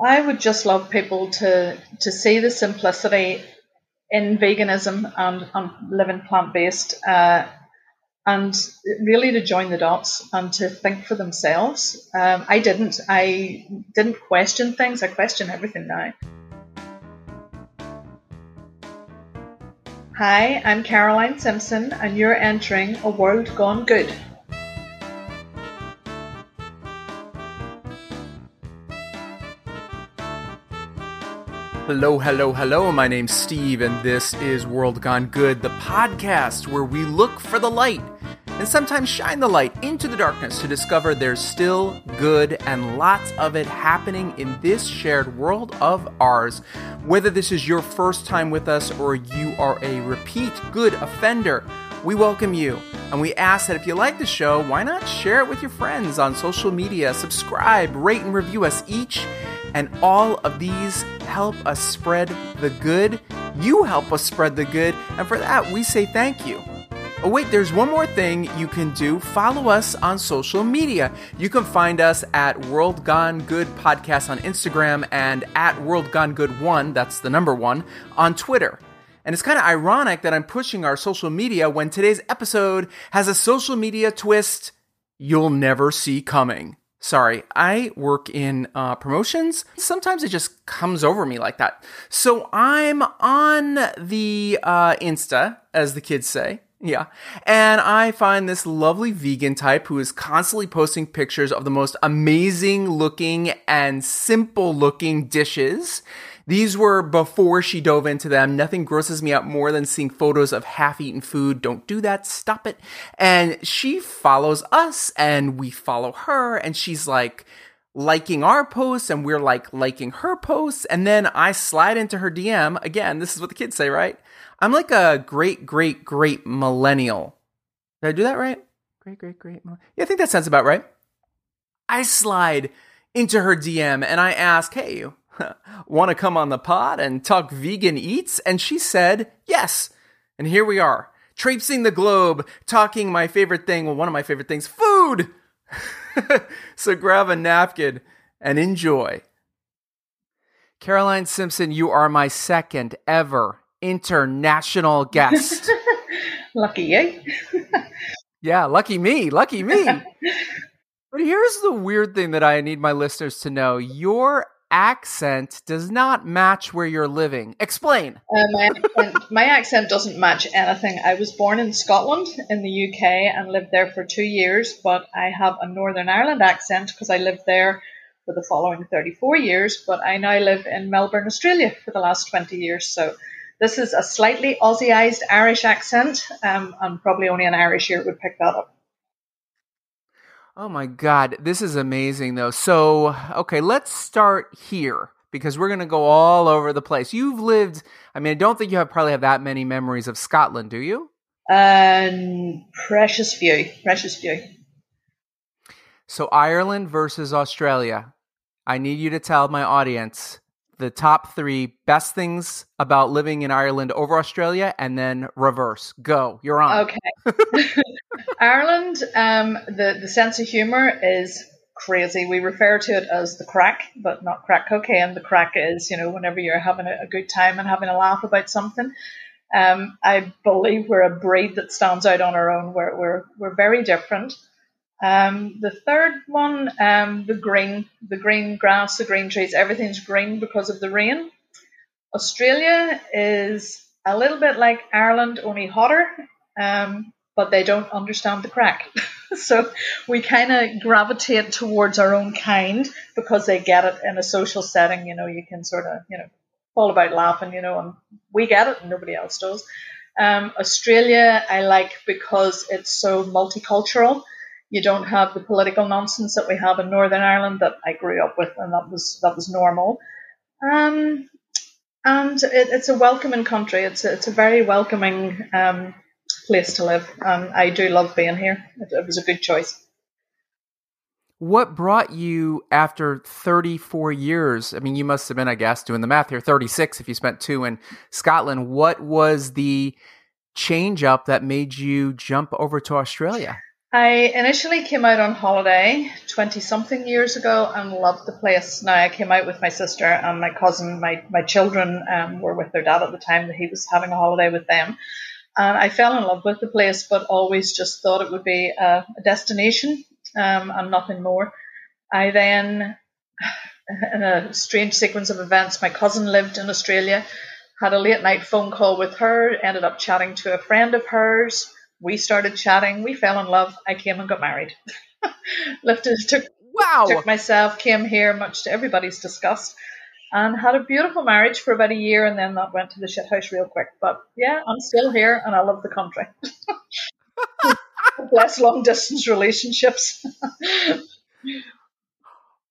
I would just love people to to see the simplicity in veganism and, and living plant based, uh, and really to join the dots and to think for themselves. Um, I didn't. I didn't question things. I question everything now. Hi, I'm Caroline Simpson, and you're entering A World Gone Good. Hello, hello, hello. My name's Steve, and this is World Gone Good, the podcast where we look for the light and sometimes shine the light into the darkness to discover there's still good and lots of it happening in this shared world of ours. Whether this is your first time with us or you are a repeat good offender, we welcome you. And we ask that if you like the show, why not share it with your friends on social media, subscribe, rate, and review us each and all of these help us spread the good. You help us spread the good. And for that, we say thank you. Oh, wait, there's one more thing you can do. Follow us on social media. You can find us at World Gone Good Podcast on Instagram and at World Gone Good 1, that's the number one, on Twitter. And it's kind of ironic that I'm pushing our social media when today's episode has a social media twist you'll never see coming. Sorry, I work in uh, promotions. Sometimes it just comes over me like that. So I'm on the uh, Insta, as the kids say. Yeah. And I find this lovely vegan type who is constantly posting pictures of the most amazing looking and simple looking dishes. These were before she dove into them. Nothing grosses me out more than seeing photos of half eaten food. Don't do that. Stop it. And she follows us and we follow her and she's like, liking our posts and we're like liking her posts and then I slide into her DM again this is what the kids say right I'm like a great great great millennial did I do that right great great great yeah I think that sounds about right I slide into her DM and I ask hey Want to come on the pod and talk vegan eats? And she said, yes. And here we are, traipsing the globe, talking my favorite thing, well, one of my favorite things, food. so grab a napkin and enjoy. Caroline Simpson, you are my second ever international guest. lucky you. yeah, lucky me. Lucky me. But here's the weird thing that I need my listeners to know. Your accent does not match where you're living. Explain. Uh, my, accent, my accent doesn't match anything. I was born in Scotland in the UK and lived there for two years, but I have a Northern Ireland accent because I lived there for the following 34 years, but I now live in Melbourne, Australia for the last 20 years. So this is a slightly Aussieized Irish accent, um, and probably only an Irish ear would pick that up. Oh my God, this is amazing though. So, okay, let's start here because we're going to go all over the place. You've lived, I mean, I don't think you have probably have that many memories of Scotland, do you? Um, precious few, precious few. So, Ireland versus Australia. I need you to tell my audience the top three best things about living in Ireland over Australia, and then reverse. Go, you're on. Okay. Ireland, um, the the sense of humor is crazy. We refer to it as the crack, but not crack cocaine. The crack is, you know, whenever you're having a, good time and having a laugh about something. Um, I believe we're a breed that stands out on our own. We're we're we're very different. Um, the third one, um, the green, the green grass, the green trees, everything's green because of the rain. Australia is a little bit like Ireland, only hotter, um, but they don't understand the crack. so we kind of gravitate towards our own kind because they get it in a social setting. You know, you can sort of, you know, all about laughing, you know, and we get it and nobody else does. Um, Australia, I like because it's so multicultural you don't have the political nonsense that we have in Northern Ireland that I grew up with, and that was that was normal. Um, and it, it's a welcoming country. It's a, it's a very welcoming um, place to live, and I do love being here. It, it was a good choice. What brought you after 34 years? I mean, you must have been, I guess, doing the math here, 36 if you spent two in Scotland. What was the change up that made you jump over to Australia? I initially came out on holiday 20 something years ago and loved the place. Now, I came out with my sister and my cousin, my, my children um, were with their dad at the time that he was having a holiday with them. And I fell in love with the place, but always just thought it would be a, a destination um, and nothing more. I then, in a strange sequence of events, my cousin lived in Australia, had a late night phone call with her, ended up chatting to a friend of hers we started chatting. We fell in love. I came and got married. Lifted, took wow, took myself, came here, much to everybody's disgust, and had a beautiful marriage for about a year, and then that went to the shit house real quick. But yeah, I'm still here, and I love the country. Bless long distance relationships.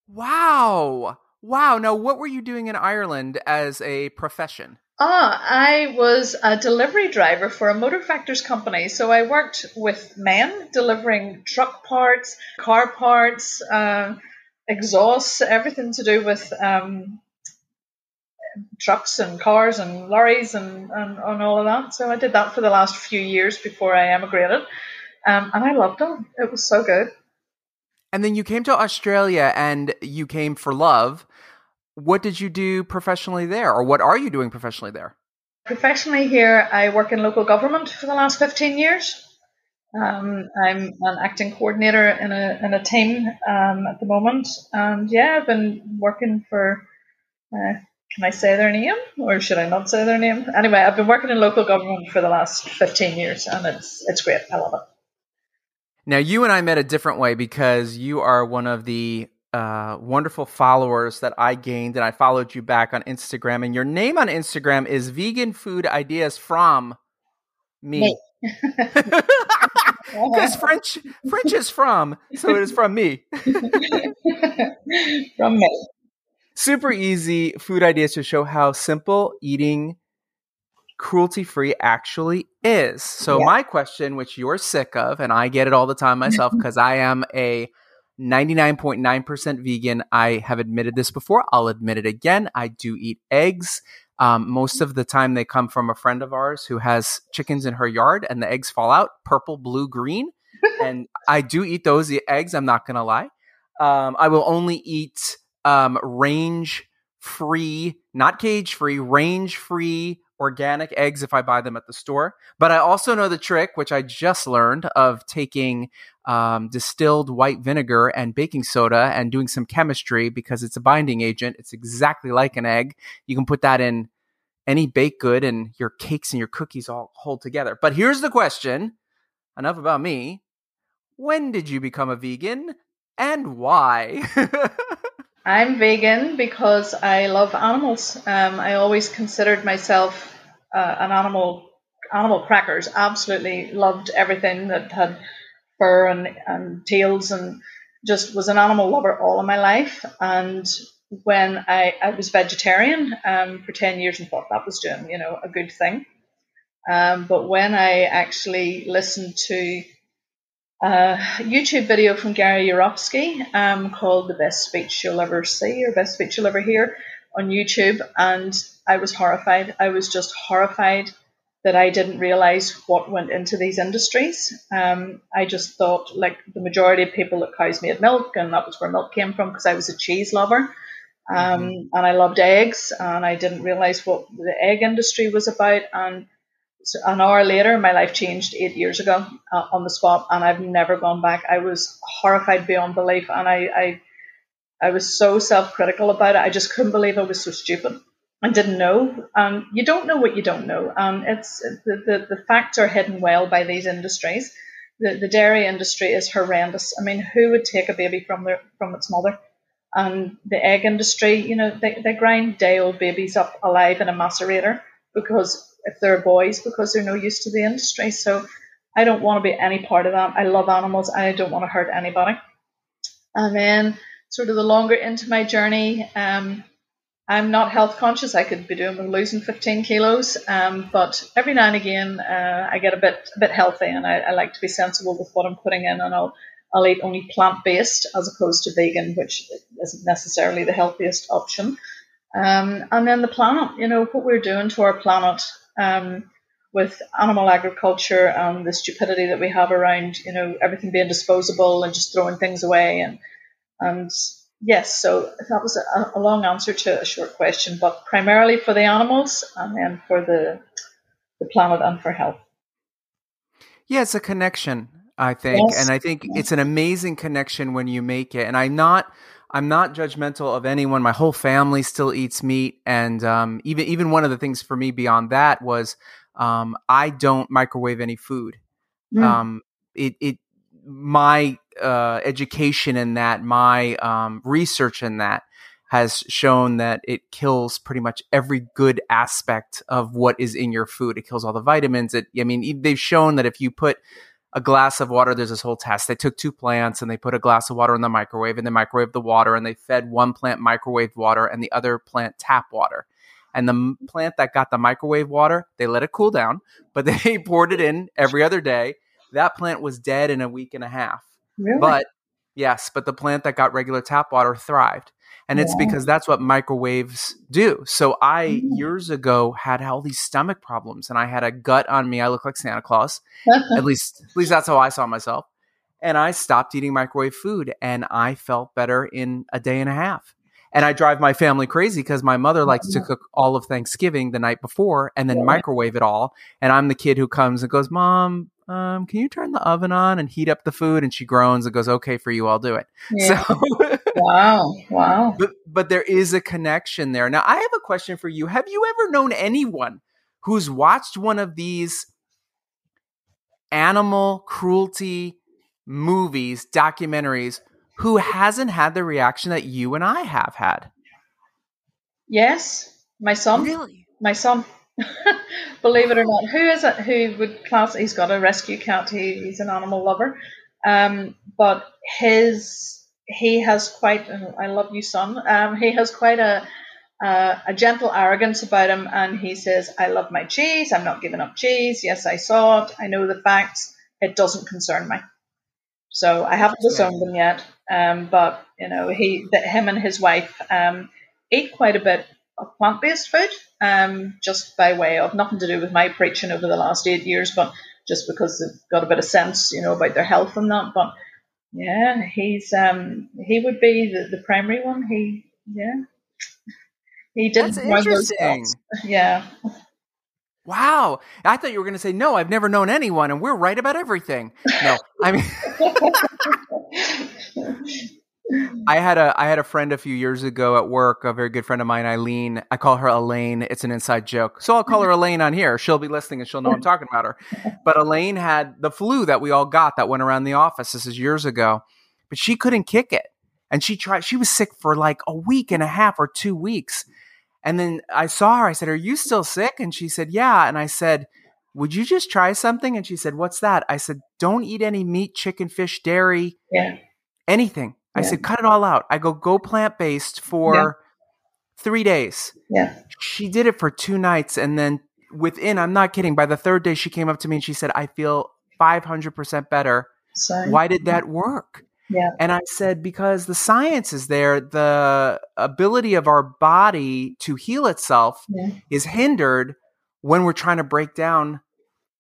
wow. Wow. Now, what were you doing in Ireland as a profession? Ah, I was a delivery driver for a motor factors company. So I worked with men delivering truck parts, car parts, uh, exhausts, everything to do with um, trucks and cars and lorries and, and, and, all of that. So I did that for the last few years before I emigrated. Um, and I loved it. It was so good. And then you came to Australia and you came for love what did you do professionally there, or what are you doing professionally there? Professionally, here I work in local government for the last 15 years. Um, I'm an acting coordinator in a, in a team um, at the moment. And yeah, I've been working for, uh, can I say their name or should I not say their name? Anyway, I've been working in local government for the last 15 years and it's, it's great. I love it. Now, you and I met a different way because you are one of the uh, wonderful followers that I gained, and I followed you back on Instagram. And your name on Instagram is Vegan Food Ideas from me. Because French French is from, so it is from me. from me. Super easy food ideas to show how simple eating cruelty free actually is. So yeah. my question, which you're sick of, and I get it all the time myself because I am a 99.9% vegan. I have admitted this before. I'll admit it again. I do eat eggs. Um, most of the time, they come from a friend of ours who has chickens in her yard, and the eggs fall out purple, blue, green. and I do eat those eggs. I'm not going to lie. Um, I will only eat um, range free, not cage free, range free organic eggs if I buy them at the store. But I also know the trick, which I just learned, of taking um, distilled white vinegar and baking soda and doing some chemistry because it's a binding agent. It's exactly like an egg. You can put that in any baked good and your cakes and your cookies all hold together. But here's the question enough about me. When did you become a vegan and why? I'm vegan because I love animals. Um, I always considered myself uh, an animal animal crackers. Absolutely loved everything that had fur and, and tails and just was an animal lover all of my life. And when I, I was vegetarian um, for 10 years and thought that was doing, you know, a good thing. Um, but when I actually listened to a YouTube video from Gary Yourofsky um, called The Best Speech You'll Ever See or Best Speech You'll Ever Hear on YouTube, and I was horrified. I was just horrified that I didn't realize what went into these industries. Um, I just thought, like the majority of people, that cows made milk, and that was where milk came from because I was a cheese lover. Um, mm-hmm. And I loved eggs, and I didn't realize what the egg industry was about. And so an hour later, my life changed eight years ago uh, on the spot, and I've never gone back. I was horrified beyond belief, and I, I, I was so self-critical about it. I just couldn't believe I was so stupid and didn't know. Um, you don't know what you don't know. Um, it's the, the, the facts are hidden well by these industries. The, the dairy industry is horrendous. I mean, who would take a baby from their from its mother? And the egg industry, you know, they, they grind day old babies up alive in a macerator because if they're boys, because they're no use to the industry. So I don't want to be any part of that. I love animals. and I don't want to hurt anybody. And then, sort of the longer into my journey, um, I'm not health conscious. I could be doing with losing 15 kilos, um, but every now and again uh, I get a bit a bit healthy, and I, I, like to be sensible with what I'm putting in, and I'll I'll eat only plant based as opposed to vegan, which isn't necessarily the healthiest option. Um, and then the planet, you know, what we're doing to our planet. Um, with animal agriculture and the stupidity that we have around, you know, everything being disposable and just throwing things away. And, and yes, so that was a, a long answer to a short question, but primarily for the animals and then for the, the planet and for health. Yeah, it's a connection, I think. Yes. And I think it's an amazing connection when you make it. And I'm not I'm not judgmental of anyone. My whole family still eats meat, and um, even even one of the things for me beyond that was um, I don't microwave any food. Mm. Um, it it my uh, education in that, my um, research in that has shown that it kills pretty much every good aspect of what is in your food. It kills all the vitamins. It, I mean, they've shown that if you put a glass of water. There's this whole test. They took two plants and they put a glass of water in the microwave and they microwaved the water and they fed one plant microwave water and the other plant tap water. And the plant that got the microwave water, they let it cool down, but they poured it in every other day. That plant was dead in a week and a half. Really? But yes, but the plant that got regular tap water thrived and it's because that's what microwaves do. So I mm. years ago had all these stomach problems, and I had a gut on me. I look like Santa Claus. at least, at least that's how I saw myself. And I stopped eating microwave food, and I felt better in a day and a half. And I drive my family crazy because my mother likes to cook all of Thanksgiving the night before and then microwave it all. And I'm the kid who comes and goes, "Mom, um, can you turn the oven on and heat up the food? And she groans and goes, okay, for you, I'll do it. Yeah. So, wow, wow. But, but there is a connection there. Now, I have a question for you. Have you ever known anyone who's watched one of these animal cruelty movies, documentaries, who hasn't had the reaction that you and I have had? Yes, my son. Really? My son. Believe it or not, who is it who would class? He's got a rescue cat. He, he's an animal lover, um, but his he has quite. I love you, son. Um, he has quite a uh, a gentle arrogance about him, and he says, "I love my cheese. I'm not giving up cheese. Yes, I saw it. I know the facts. It doesn't concern me." So I haven't disowned him yet, um, but you know, he, that him and his wife um, eat quite a bit of plant-based food, um, just by way of nothing to do with my preaching over the last eight years, but just because they've got a bit of sense, you know, about their health and that. But yeah, he's um, he would be the, the primary one. He yeah, he did. That's interesting. Yeah. Wow. I thought you were going to say, no, I've never known anyone and we're right about everything. No, I mean, I had a I had a friend a few years ago at work, a very good friend of mine, Eileen. I call her Elaine. It's an inside joke, so I'll call her Elaine on here. She'll be listening and she'll know I'm talking about her. But Elaine had the flu that we all got that went around the office. This is years ago, but she couldn't kick it, and she tried. She was sick for like a week and a half or two weeks, and then I saw her. I said, "Are you still sick?" And she said, "Yeah." And I said. Would you just try something? And she said, What's that? I said, Don't eat any meat, chicken, fish, dairy, yeah. anything I said, cut it all out. I go, go plant based for yeah. three days. Yeah. She did it for two nights. And then within, I'm not kidding, by the third day, she came up to me and she said, I feel 500% better. Sorry. Why did that work? Yeah. And I said, because the science is there, the ability of our body to heal itself yeah. is hindered when we're trying to break down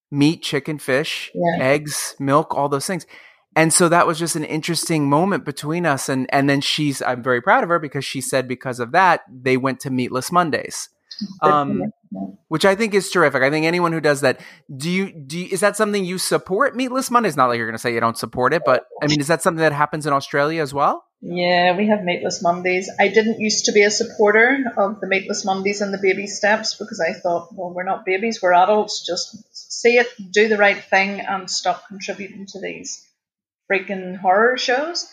meat, chicken, fish, yeah. eggs, milk, all those things and so that was just an interesting moment between us and and then she's i'm very proud of her because she said because of that they went to meatless mondays um, which i think is terrific. I think anyone who does that do you do you, is that something you support meatless mondays? Not like you're going to say you don't support it but i mean is that something that happens in australia as well? Yeah we have meatless mondays. I didn't used to be a supporter of the meatless mondays and the baby steps because i thought well we're not babies we're adults just see it do the right thing and stop contributing to these freaking horror shows.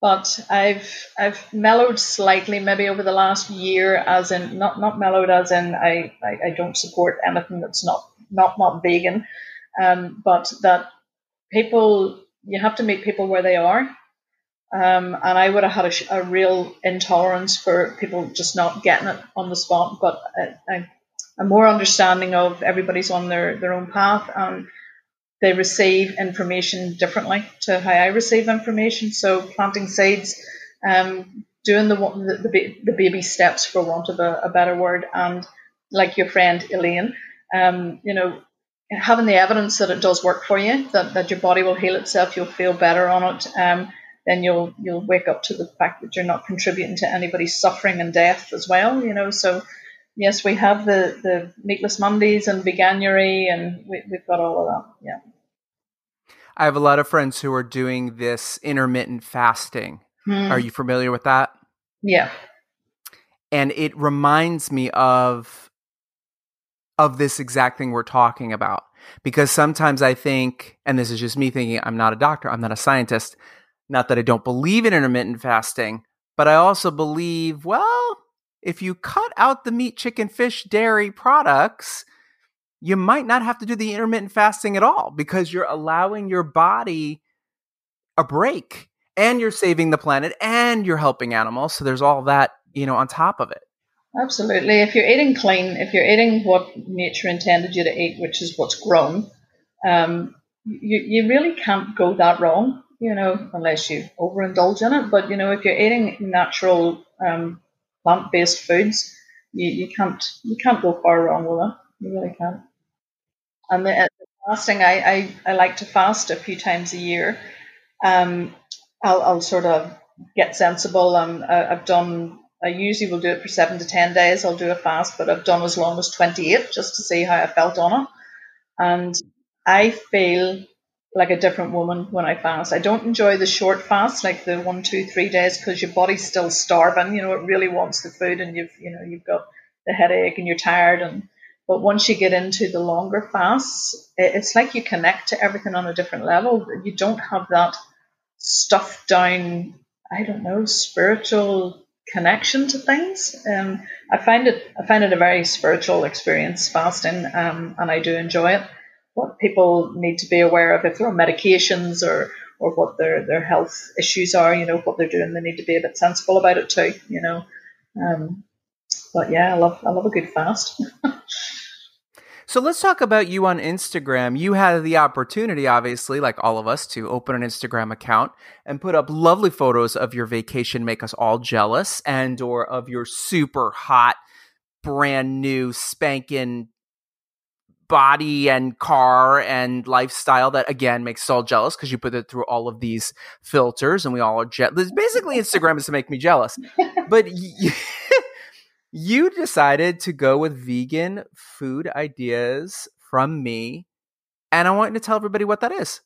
But I've I've mellowed slightly maybe over the last year, as in not not mellowed as in I, I, I don't support anything that's not not not vegan, um, but that people you have to meet people where they are. Um, and I would have had a, a, real intolerance for people just not getting it on the spot. But I, I, am more understanding of everybody's on their, their own path. And they receive information differently to how I receive information. So planting seeds, um, doing the, the, the, baby steps for want of a, a, better word, and like your friend Elaine, um, you know, having the evidence that it does work for you, that, that your body will heal itself, you'll feel better on it, um, then you'll you'll wake up to the fact that you're not contributing to anybody's suffering and death as well. You know, so yes, we have the the meatless Mondays and veganuary, and we, we've got all of that. Yeah. I have a lot of friends who are doing this intermittent fasting. Hmm. Are you familiar with that? Yeah. And it reminds me of of this exact thing we're talking about because sometimes I think and this is just me thinking I'm not a doctor, I'm not a scientist, not that I don't believe in intermittent fasting, but I also believe well, if you cut out the meat, chicken, fish, dairy products, you might not have to do the intermittent fasting at all because you're allowing your body a break and you're saving the planet and you're helping animals. So there's all that, you know, on top of it. Absolutely. If you're eating clean, if you're eating what nature intended you to eat, which is what's grown, um, you, you really can't go that wrong, you know, unless you overindulge in it. But, you know, if you're eating natural um, plant based foods, you, you can't you can't go far wrong with it. You really can't. And the, the fasting, I, I, I like to fast a few times a year. Um, I'll, I'll sort of get sensible. Um, I, I've done. I usually will do it for seven to ten days. I'll do a fast, but I've done as long as twenty eight just to see how I felt on it. And I feel like a different woman when I fast. I don't enjoy the short fast, like the one, two, three days, because your body's still starving. You know, it really wants the food, and you've, you know, you've got the headache and you're tired, and but once you get into the longer fasts, it's like you connect to everything on a different level. You don't have that stuffed down, I don't know, spiritual connection to things. Um, I find it I find it a very spiritual experience fasting, um, and I do enjoy it. What people need to be aware of if they're on medications or or what their their health issues are, you know, what they're doing, they need to be a bit sensible about it too, you know. Um, but yeah, I love I love a good fast. So let's talk about you on Instagram. You had the opportunity, obviously, like all of us, to open an Instagram account and put up lovely photos of your vacation, make us all jealous, and or of your super hot, brand new, spanking body and car and lifestyle that again makes us all jealous because you put it through all of these filters and we all are jealous. Basically, Instagram is to make me jealous. But you decided to go with vegan food ideas from me, and I want you to tell everybody what that is.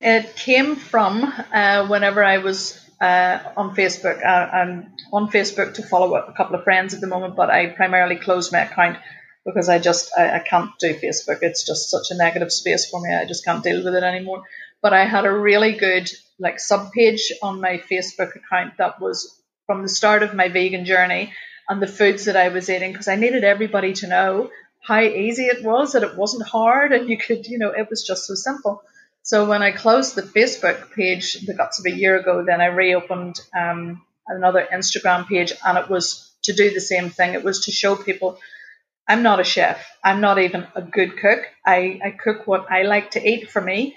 It came from uh, whenever I was uh, on Facebook. Uh, I'm on Facebook to follow a couple of friends at the moment, but I primarily closed my account because I just I, I can't do Facebook. It's just such a negative space for me. I just can't deal with it anymore. But I had a really good like sub page on my Facebook account that was from the start of my vegan journey and the foods that I was eating because I needed everybody to know how easy it was, that it wasn't hard, and you could, you know, it was just so simple. So when I closed the Facebook page, the guts of a year ago, then I reopened um, another Instagram page, and it was to do the same thing. It was to show people I'm not a chef. I'm not even a good cook. I, I cook what I like to eat for me,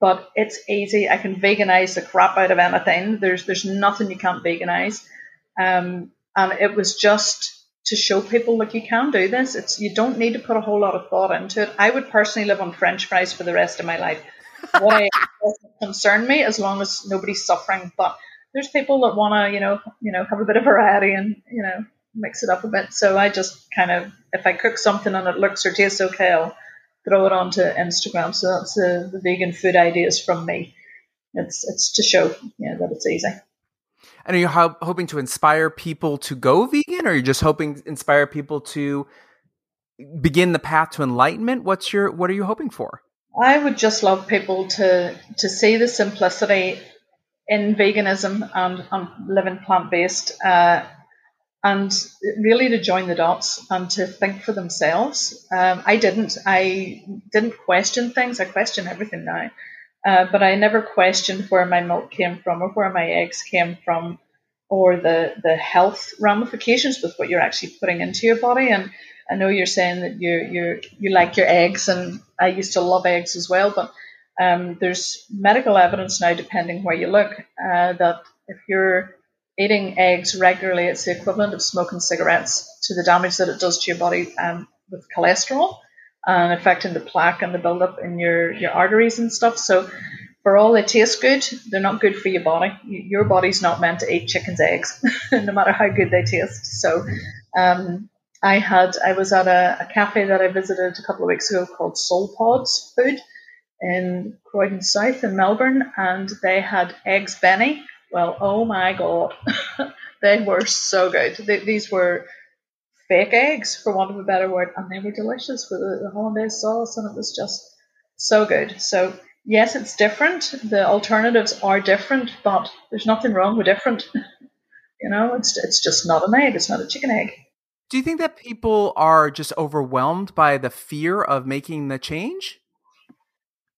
but it's easy. I can veganize the crap out of anything. There's there's nothing you can't veganize. Um, and it was just to show people like you can do this. It's you don't need to put a whole lot of thought into it. I would personally live on French fries for the rest of my life. What I, doesn't concern me as long as nobody's suffering. But there's people that want to, you know, you know, have a bit of variety and you know mix it up a bit. So I just kind of, if I cook something and it looks or tastes okay, I'll throw it onto Instagram. So that's the, the vegan food ideas from me. It's it's to show, yeah, that it's easy. And are you ho- hoping to inspire people to go vegan, or are you just hoping to inspire people to begin the path to enlightenment? What's your what are you hoping for? I would just love people to to see the simplicity in veganism and, and living plant based, uh, and really to join the dots and to think for themselves. Um, I didn't. I didn't question things. I question everything now. Uh, but I never questioned where my milk came from or where my eggs came from or the, the health ramifications with what you're actually putting into your body. And I know you're saying that you you you like your eggs, and I used to love eggs as well. But um, there's medical evidence now, depending where you look, uh, that if you're eating eggs regularly, it's the equivalent of smoking cigarettes to the damage that it does to your body um, with cholesterol. and affecting the plaque and the buildup in your, your arteries and stuff. So for all they taste good, they're not good for your body. Your body's not meant to eat chicken's eggs, no matter how good they taste. So um, I had I was at a, a, cafe that I visited a couple of weeks ago called Soul Pods Food in Croydon South in Melbourne, and they had eggs Benny. Well, oh my god, they were so good. They, these were fake eggs, for want of a better word, and they were delicious with the, the hollandaise sauce, and it was just so good. So yes, it's different. The alternatives are different, but there's nothing wrong with different. you know, it's it's just not an egg. It's not a chicken egg. Do you think that people are just overwhelmed by the fear of making the change?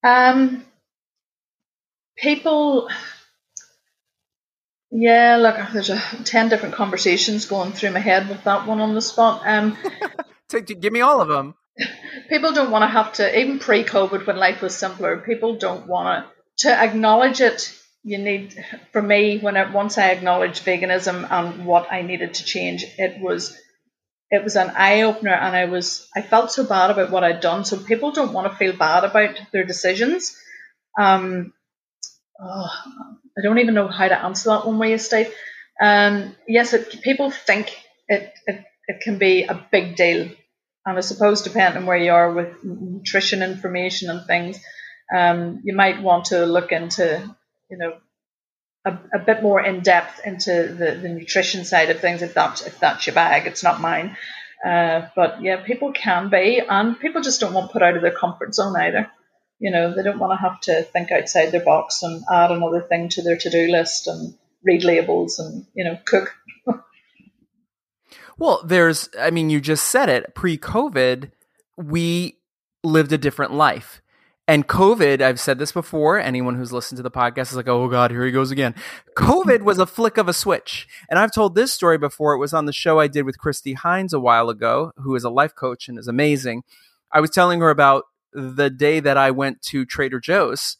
Um, people, yeah, look, there's a, 10 different conversations going through my head with that one on the spot. Um, give me all of them. People don't want to have to, even pre COVID when life was simpler, people don't want to, to acknowledge it. You need, for me, when it, once I acknowledged veganism and what I needed to change, it was it was an eye opener and I was I felt so bad about what I'd done. So people don't want to feel bad about their decisions. Um, oh, I don't even know how to answer that one way, Steve. Um, yes, it, people think it, it it can be a big deal, and I suppose depending on where you are with nutrition information and things, um, you might want to look into you know a, a bit more in depth into the, the nutrition side of things if that's if that's your bag. It's not mine. Uh, but yeah, people can be, and people just don't want put out of their comfort zone either. You know, they don't want to have to think outside their box and add another thing to their to do list and read labels and you know cook. well, there's, I mean, you just said it. Pre COVID, we lived a different life. And COVID, I've said this before, anyone who's listened to the podcast is like, oh God, here he goes again. COVID was a flick of a switch. And I've told this story before. It was on the show I did with Christy Hines a while ago, who is a life coach and is amazing. I was telling her about the day that I went to Trader Joe's,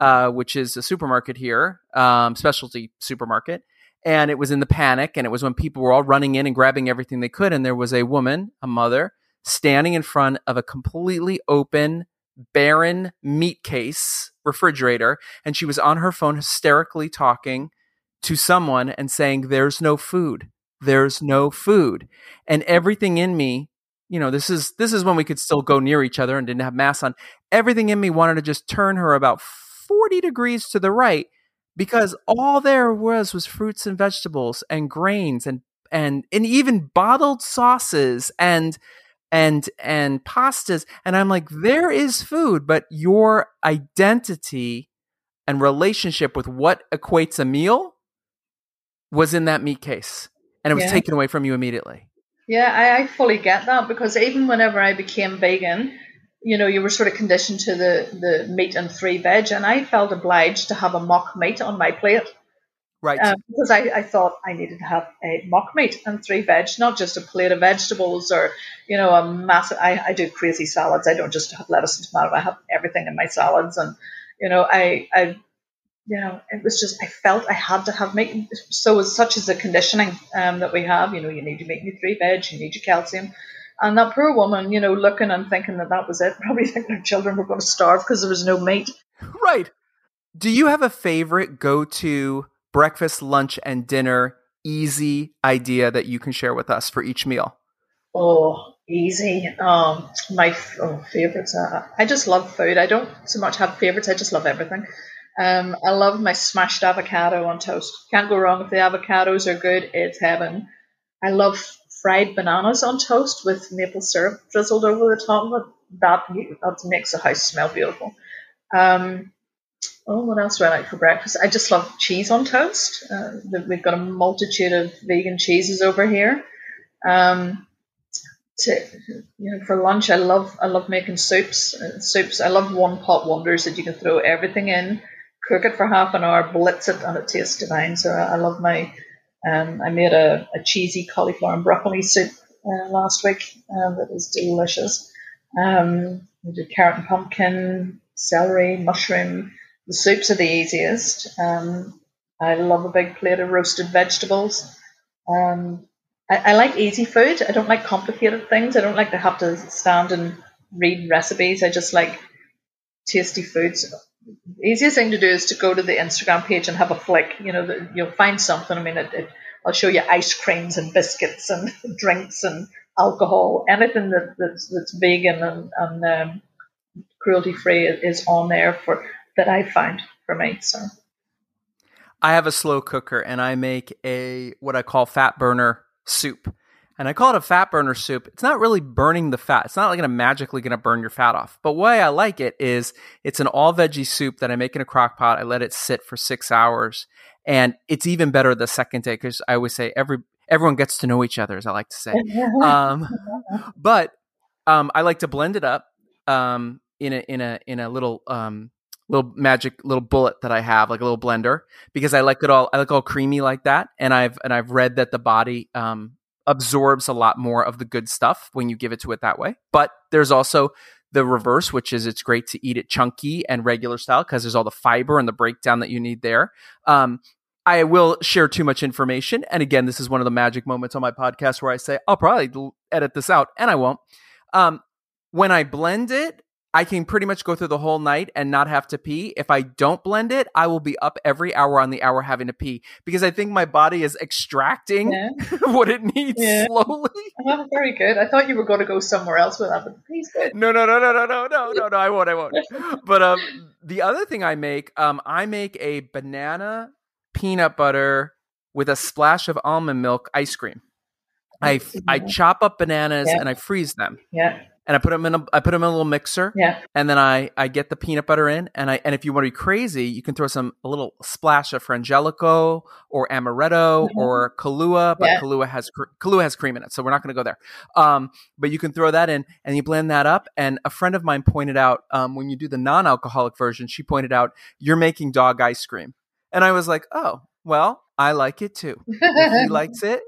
uh, which is a supermarket here, um, specialty supermarket. And it was in the panic, and it was when people were all running in and grabbing everything they could. And there was a woman, a mother, standing in front of a completely open barren meat case refrigerator and she was on her phone hysterically talking to someone and saying there's no food there's no food and everything in me you know this is this is when we could still go near each other and didn't have masks on. Everything in me wanted to just turn her about 40 degrees to the right because all there was was fruits and vegetables and grains and and and even bottled sauces and and and pastas. And i'm like there is food but your identity and relationship with what equates a meal was in that meat case and it was yeah. taken away from you immediately yeah I, I fully get that because even whenever i became vegan you know you were sort of conditioned to the the meat and three veg and i felt obliged to have a mock meat on my plate Right. Um, because I, I thought I needed to have a mock meat and three veg, not just a plate of vegetables or, you know, a massive. I, I do crazy salads. I don't just have lettuce and tomato. I have everything in my salads. And, you know, I, I, you know, it was just, I felt I had to have meat. So as such as the conditioning um, that we have, you know, you need your meat and your three veg, you need your calcium. And that poor woman, you know, looking and thinking that that was it, probably thinking her children were going to starve because there was no meat. Right. Do you have a favorite go to breakfast, lunch, and dinner easy idea that you can share with us for each meal? Oh, easy. Um, my oh, favorites. Uh, I just love food. I don't so much have favorites. I just love everything. Um, I love my smashed avocado on toast. Can't go wrong if the avocados are good. It's heaven. I love fried bananas on toast with maple syrup drizzled over the top of it. That that makes the house smell beautiful. Um, Oh, what else do I like for breakfast? I just love cheese on toast. Uh, we've got a multitude of vegan cheeses over here. Um, to, you know, for lunch, I love I love making soups. Uh, soups. I love one pot wonders that you can throw everything in, cook it for half an hour, blitz it, and it tastes divine. So I, I love my. Um, I made a, a, cheesy cauliflower and broccoli soup uh, last week uh, that is delicious. Um, we did carrot and pumpkin, celery, mushroom the soups are the easiest. Um, I love a big plate of roasted vegetables. Um, I, I, like easy food. I don't like complicated things. I don't like to have to stand and read recipes. I just like tasty foods. Easiest thing to do is to go to the Instagram page and have a flick. You know, you'll find something. I mean, it, it, I'll show you ice creams and biscuits and drinks and alcohol, anything that, that's, that's vegan and, and um, cruelty free is on there for that I find for me. So. I have a slow cooker and I make a what I call fat burner soup. And I call it a fat burner soup. It's not really burning the fat. It's not like going magically going to burn your fat off. But why I like it is it's an all veggie soup that I make in a crock pot. I let it sit for six hours. And it's even better the second day because I always say every everyone gets to know each other, as I like to say. Um, but um, I like to blend it up um, in a in a in a little um, little magic little bullet that I have, like a little blender, because I like it all. I like all creamy like that, and I've and I've read that the body um, absorbs a lot more of the good stuff when you give it to it that way. But there's also the reverse, which is it's great to eat it chunky and regular style because there's all the fiber and the breakdown that you need there. Um, I will share too much information, and again, this is one of the magic moments on my podcast where I say I'll probably edit this out, and I won't. Um, when I blend it, I can pretty much go through the whole night and not have to pee. If I don't blend it, I will be up every hour on the hour having to pee because I think my body is extracting yeah. what it needs yeah. slowly. Oh, very good. I thought you were going to go somewhere else with that, but please good. No, no, no, no, no, no, no, no, no. I won't. I won't. but um, the other thing I make, um, I make a banana peanut butter with a splash of almond milk ice cream. I I chop up bananas yeah. and I freeze them. Yeah and I put them in a I put them in a little mixer. Yeah. And then I I get the peanut butter in, and I and if you want to be crazy, you can throw some a little splash of Frangelico or amaretto mm-hmm. or Kahlua, but yeah. Kahlua has Kahlua has cream in it, so we're not going to go there. Um, but you can throw that in, and you blend that up. And a friend of mine pointed out um, when you do the non-alcoholic version, she pointed out you're making dog ice cream, and I was like, oh, well, I like it too. He likes it,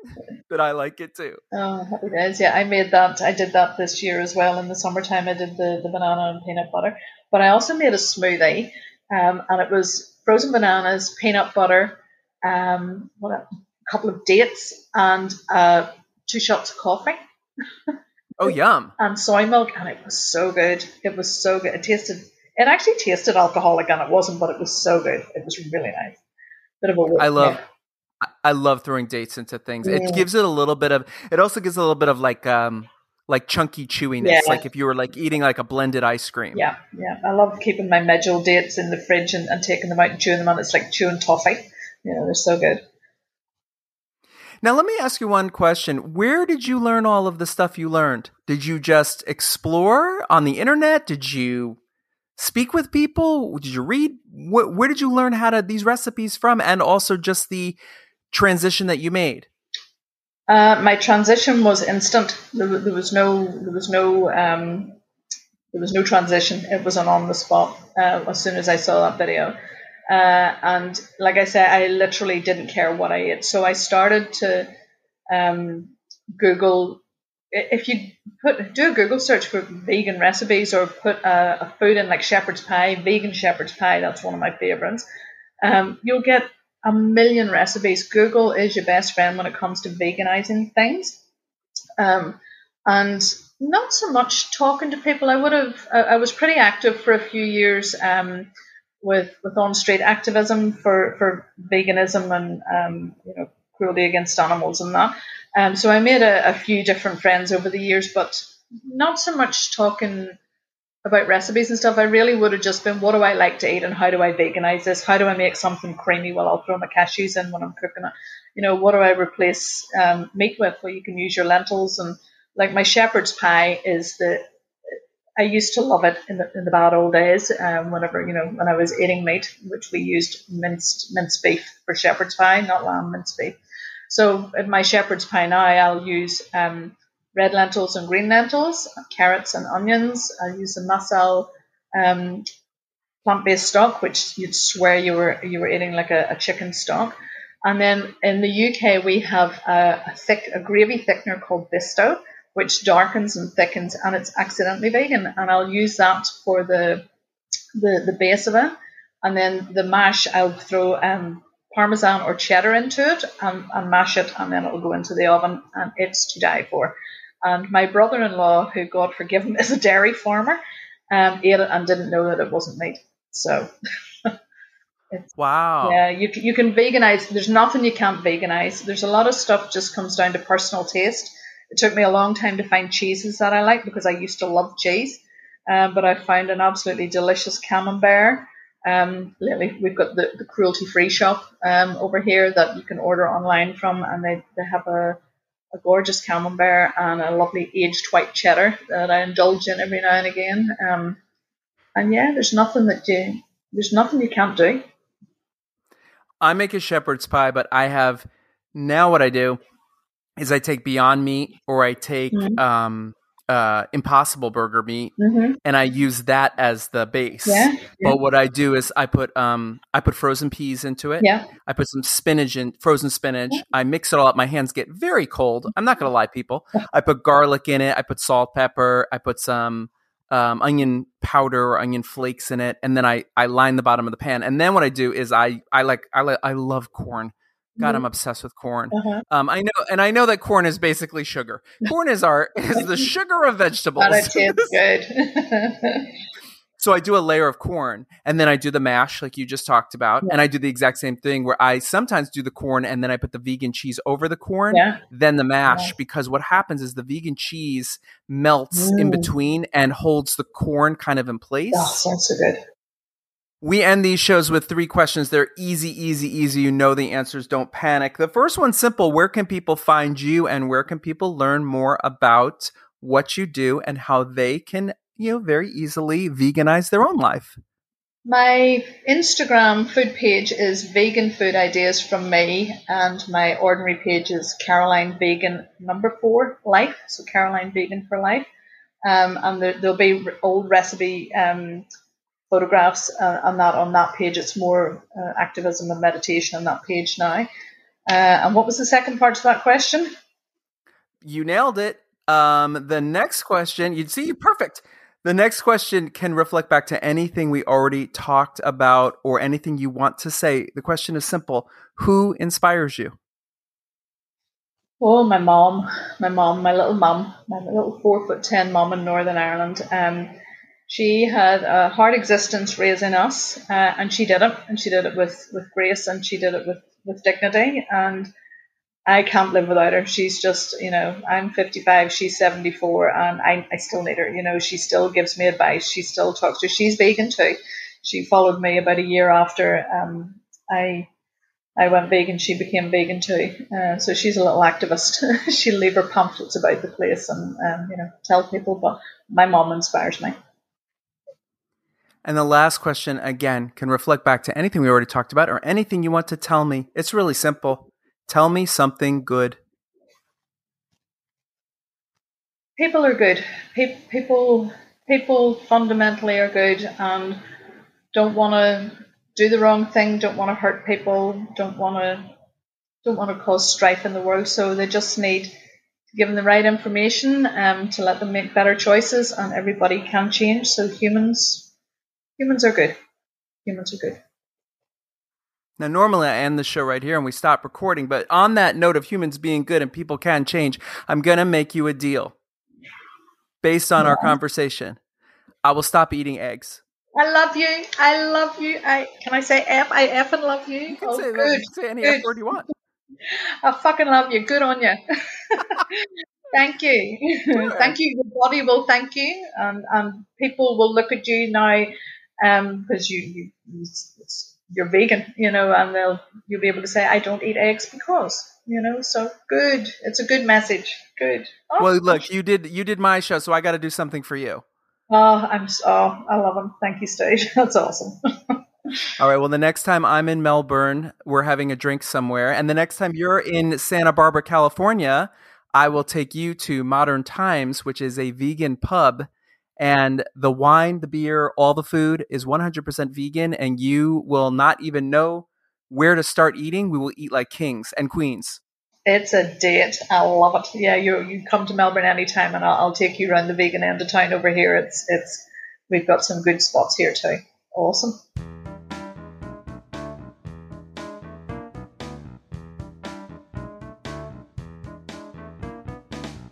but I like it too. Oh, happy days. Yeah, I made that. I did that this year as well. In the summertime, I did the, the banana and peanut butter. But I also made a smoothie, um, and it was frozen bananas, peanut butter, um, what a, couple of dates, and uh, two shots of coffee. oh, yum. And soy milk, and it was so good. It was so good. It tasted, it actually tasted alcoholic, and it wasn't, but it was so good. It was really nice bit of a I love I love throwing dates into things. Yeah. It gives it a little bit of it also gives a little bit of like um like chunky chewiness, yeah. like if you were like eating like a blended ice cream. Yeah, yeah. I love keeping my medjool dates in the fridge and, and taking them out and chewing them on. It's like chewing toffee. You know, they're so good. Now, let me ask you one question. Where did you learn all of the stuff you learned? Did you just explore on the internet? Did you speak with people? Did you read? Where, where did you learn how to these recipes from? And also just the transition that you made. Uh, my transition was instant. There, there, was no, there was no, um, there was no transition. It was an on the spot uh, as soon as I saw that video. Uh, and like I said, I literally didn't care what I ate. So I started to um, Google if you put do a Google search for vegan recipes or put a, a, food in like shepherd's pie, vegan shepherd's pie, that's one of my favorites. Um, you'll get a million recipes. Google is your best friend when it comes to veganizing things. Um, and not so much talking to people. I would have. I, was pretty active for a few years um, with with on street activism for for veganism and um, you know cruelty against animals and that. Um, so I made a, a, few different friends over the years, but not so much talking about recipes and stuff. I really would have just been, what do I like to eat and how do I veganize this? How do I make something creamy? Well, I'll throw my cashews in when I'm cooking it. You know, what do I replace um, meat with? Well, you can use your lentils and like my shepherd's pie is the I used to love it in the in the bad old days. Um, whenever you know when I was eating meat, which we used minced minced beef for shepherd's pie, not lamb minced beef. So in my shepherd's pie now, I'll use um, red lentils and green lentils, carrots and onions. I'll use a Massel um, plant-based stock, which you'd swear you were you were eating like a, a chicken stock. And then in the UK, we have a, a, thick a gravy thickener called Bisto, which darkens and thickens, and it's accidentally vegan. And I'll use that for the the, the base of it. And then the mash, I'll throw um, parmesan or cheddar into it and, and mash it, and then it'll go into the oven, and it's to die for. And my brother-in-law, who God forgive him, is a dairy farmer, um, ate it and didn't know that it wasn't meat. So. wow. Yeah, you you can veganize. There's nothing you can't veganize. There's a lot of stuff just comes down to personal taste. It took me a long time to find cheeses that I like because I used to love cheese, um, but I found an absolutely delicious camembert. Um, lately, we've got the, the cruelty free shop um, over here that you can order online from, and they, they have a, a gorgeous camembert and a lovely aged white cheddar that I indulge in every now and again. Um, and yeah, there's nothing that you there's nothing you can't do. I make a shepherd's pie, but I have now what I do is I take Beyond Meat or I take mm-hmm. um, uh, Impossible Burger meat, mm-hmm. and I use that as the base. Yeah, yeah, But what I do is I put um I put frozen peas into it. Yeah. I put some spinach in frozen spinach. Yeah. I mix it all up. My hands get very cold. I'm not gonna lie, people. I put garlic in it. I put salt, pepper. I put some um, onion powder or onion flakes in it, and then I I line the bottom of the pan. And then what I do is I I like I like I love corn. God, mm-hmm. I'm obsessed with corn. Uh-huh. Um, I know, and I know that corn is basically sugar. Corn is our is the sugar of vegetables. That good. so I do a layer of corn, and then I do the mash, like you just talked about, yeah. and I do the exact same thing where I sometimes do the corn, and then I put the vegan cheese over the corn, yeah. then the mash, yeah. because what happens is the vegan cheese melts mm. in between and holds the corn kind of in place. Oh, sounds so good. We end these shows with three questions. They're easy, easy, easy. You know the answers. Don't panic. The first one's simple. Where can people find you and where can people learn more about what you do and how they can, you know, very easily veganize their own life? My Instagram food page is Vegan Food Ideas from me, and my ordinary page is Caroline Vegan Number Four Life. So Caroline Vegan for Life, um, and there, will be old recipe um, photographs uh, on that on that page. It's more uh, activism and meditation on that page now. Uh, and what was the second part to that question? You nailed it. Um, the next question, you'd see, perfect. The next question can reflect back to anything we already talked about or anything you want to say. The question is simple Who inspires you? Oh, my mom, my mom, my little mom, my little four foot ten mom in Northern Ireland. Um, she had a hard existence raising us, uh, and she did it, and she did it with, with grace, and she did it with, with dignity, and I can't live without her. She's just, you know, I'm 55, she's 74, and I, I still need her. You know, she still gives me advice. She still talks to. She's vegan too. She followed me about a year after um, I I went vegan. She became vegan too. Uh, so she's a little activist. She'll leave her pamphlets about the place and um, you know tell people. But my mom inspires me. And the last question, again, can reflect back to anything we already talked about or anything you want to tell me. It's really simple. Tell me something good. People are good. People, people fundamentally are good and don't want to do the wrong thing. Don't want to hurt people. Don't want to, don't want to cause strife in the world. So they just need to give them the right information um, to let them make better choices. And everybody can change. So humans humans are good. Humans are good. Now, normally I end the show right here and we stop recording, but on that note of humans being good and people can change, I'm going to make you a deal based on yeah. our conversation. I will stop eating eggs. I love you. I love you. I can I say F? I F and love you. You can oh, say good. You say any good. F word you want. I fucking love you. Good on you. thank you. thank you. Your body will thank you, and, and people will look at you now because um, you, you you're vegan, you know, and they'll you'll be able to say I don't eat eggs because you know. So good, it's a good message. Good. Oh, well, look, you did you did my show, so I got to do something for you. Oh, I'm oh, I love them. Thank you, Steve. That's awesome. All right. Well, the next time I'm in Melbourne, we're having a drink somewhere, and the next time you're in Santa Barbara, California, I will take you to Modern Times, which is a vegan pub and the wine, the beer, all the food is 100% vegan, and you will not even know where to start eating. We will eat like kings and queens. It's a date. I love it. Yeah, you you come to Melbourne anytime, and I'll, I'll take you around the vegan end of town over here. It's it's we've got some good spots here too. Awesome.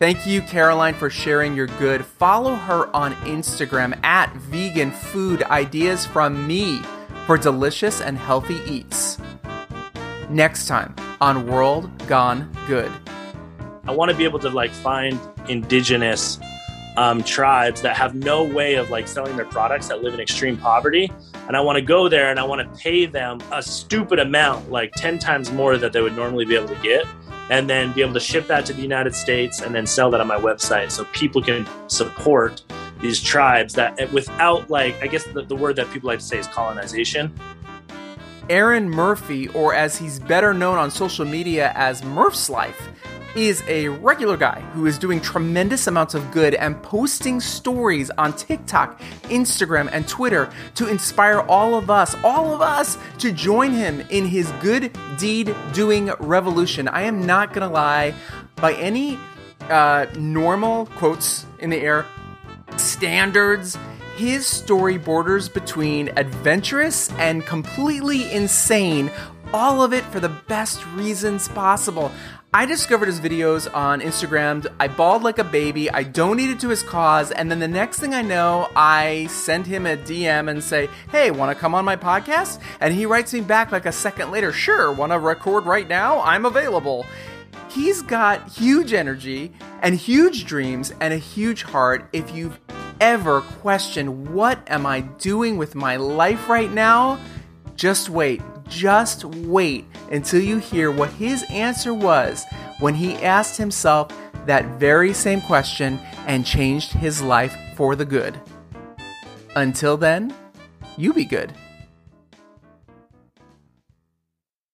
Thank you, Caroline, for sharing your good. Follow her on Instagram at Vegan Food Ideas from Me for delicious and healthy eats. Next time on World Gone Good. I want to be able to like find indigenous um, tribes that have no way of like selling their products that live in extreme poverty and i want to go there and i want to pay them a stupid amount like 10 times more that they would normally be able to get and then be able to ship that to the united states and then sell that on my website so people can support these tribes that eh, without like i guess the, the word that people like to say is colonization. Aaron murphy or as he's better known on social media as murph's life is a regular guy who is doing tremendous amounts of good and posting stories on TikTok, Instagram, and Twitter to inspire all of us, all of us, to join him in his good deed doing revolution. I am not gonna lie, by any uh, normal quotes in the air standards, his story borders between adventurous and completely insane all of it for the best reasons possible. I discovered his videos on Instagram. I bawled like a baby. I donated to his cause. And then the next thing I know, I send him a DM and say, Hey, want to come on my podcast? And he writes me back like a second later, Sure, want to record right now? I'm available. He's got huge energy and huge dreams and a huge heart. If you've ever questioned, What am I doing with my life right now? Just wait just wait until you hear what his answer was when he asked himself that very same question and changed his life for the good. Until then, you be good.